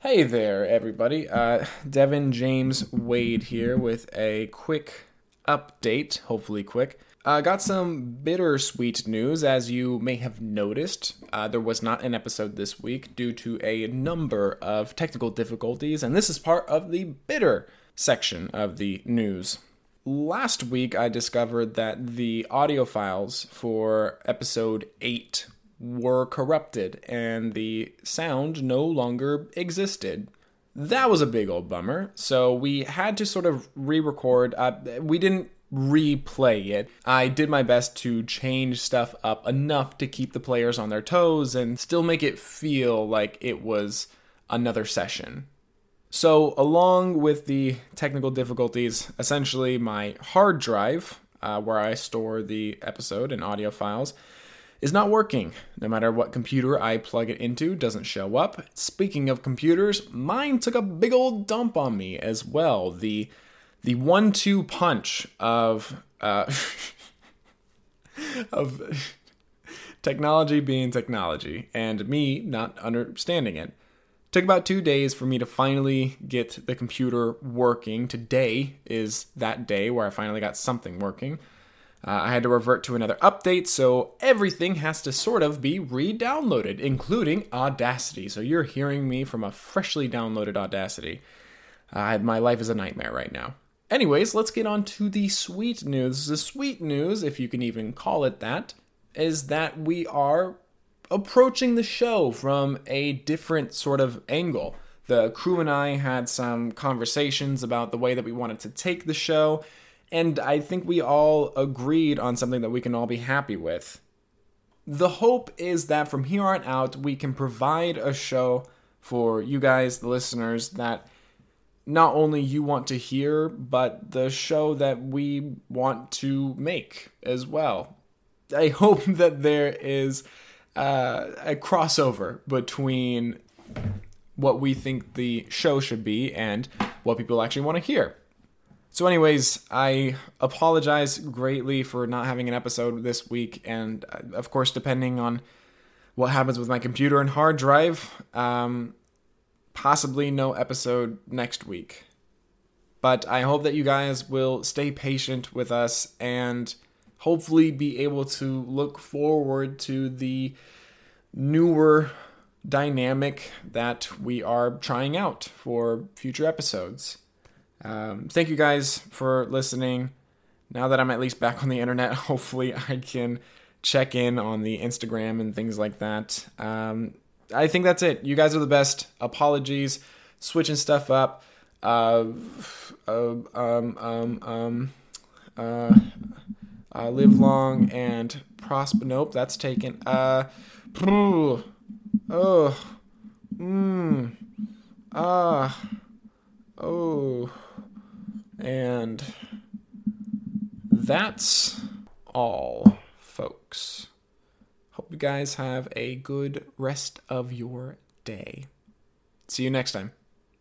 Hey there, everybody. Uh, Devin James Wade here with a quick update, hopefully quick. Uh, got some bittersweet news, as you may have noticed. Uh, there was not an episode this week due to a number of technical difficulties, and this is part of the bitter section of the news. Last week, I discovered that the audio files for episode 8 were corrupted and the sound no longer existed. That was a big old bummer. So we had to sort of re record. Uh, we didn't replay it. I did my best to change stuff up enough to keep the players on their toes and still make it feel like it was another session. So, along with the technical difficulties, essentially my hard drive, uh, where I store the episode and audio files, is not working. No matter what computer I plug it into, doesn't show up. Speaking of computers, mine took a big old dump on me as well. The the one-two punch of uh, of technology being technology and me not understanding it. Took about two days for me to finally get the computer working. Today is that day where I finally got something working. Uh, I had to revert to another update, so everything has to sort of be re downloaded, including Audacity. So you're hearing me from a freshly downloaded Audacity. Uh, my life is a nightmare right now. Anyways, let's get on to the sweet news. The sweet news, if you can even call it that, is that we are approaching the show from a different sort of angle. The crew and I had some conversations about the way that we wanted to take the show and I think we all agreed on something that we can all be happy with. The hope is that from here on out, we can provide a show for you guys, the listeners, that not only you want to hear, but the show that we want to make as well. I hope that there is uh, a crossover between what we think the show should be and what people actually want to hear. So, anyways, I apologize greatly for not having an episode this week, and uh, of course, depending on what happens with my computer and hard drive, um, possibly no episode next week. But I hope that you guys will stay patient with us and hopefully be able to look forward to the newer dynamic that we are trying out for future episodes. Um, thank you guys for listening. Now that I'm at least back on the internet, hopefully I can check in on the Instagram and things like that. Um, I think that's it. You guys are the best. Apologies, switching stuff up. Uh, uh, um, um, um, uh, uh, live long and prosper. Nope, that's taken. Uh, oh, mmm, ah, oh. And that's all, folks. Hope you guys have a good rest of your day. See you next time.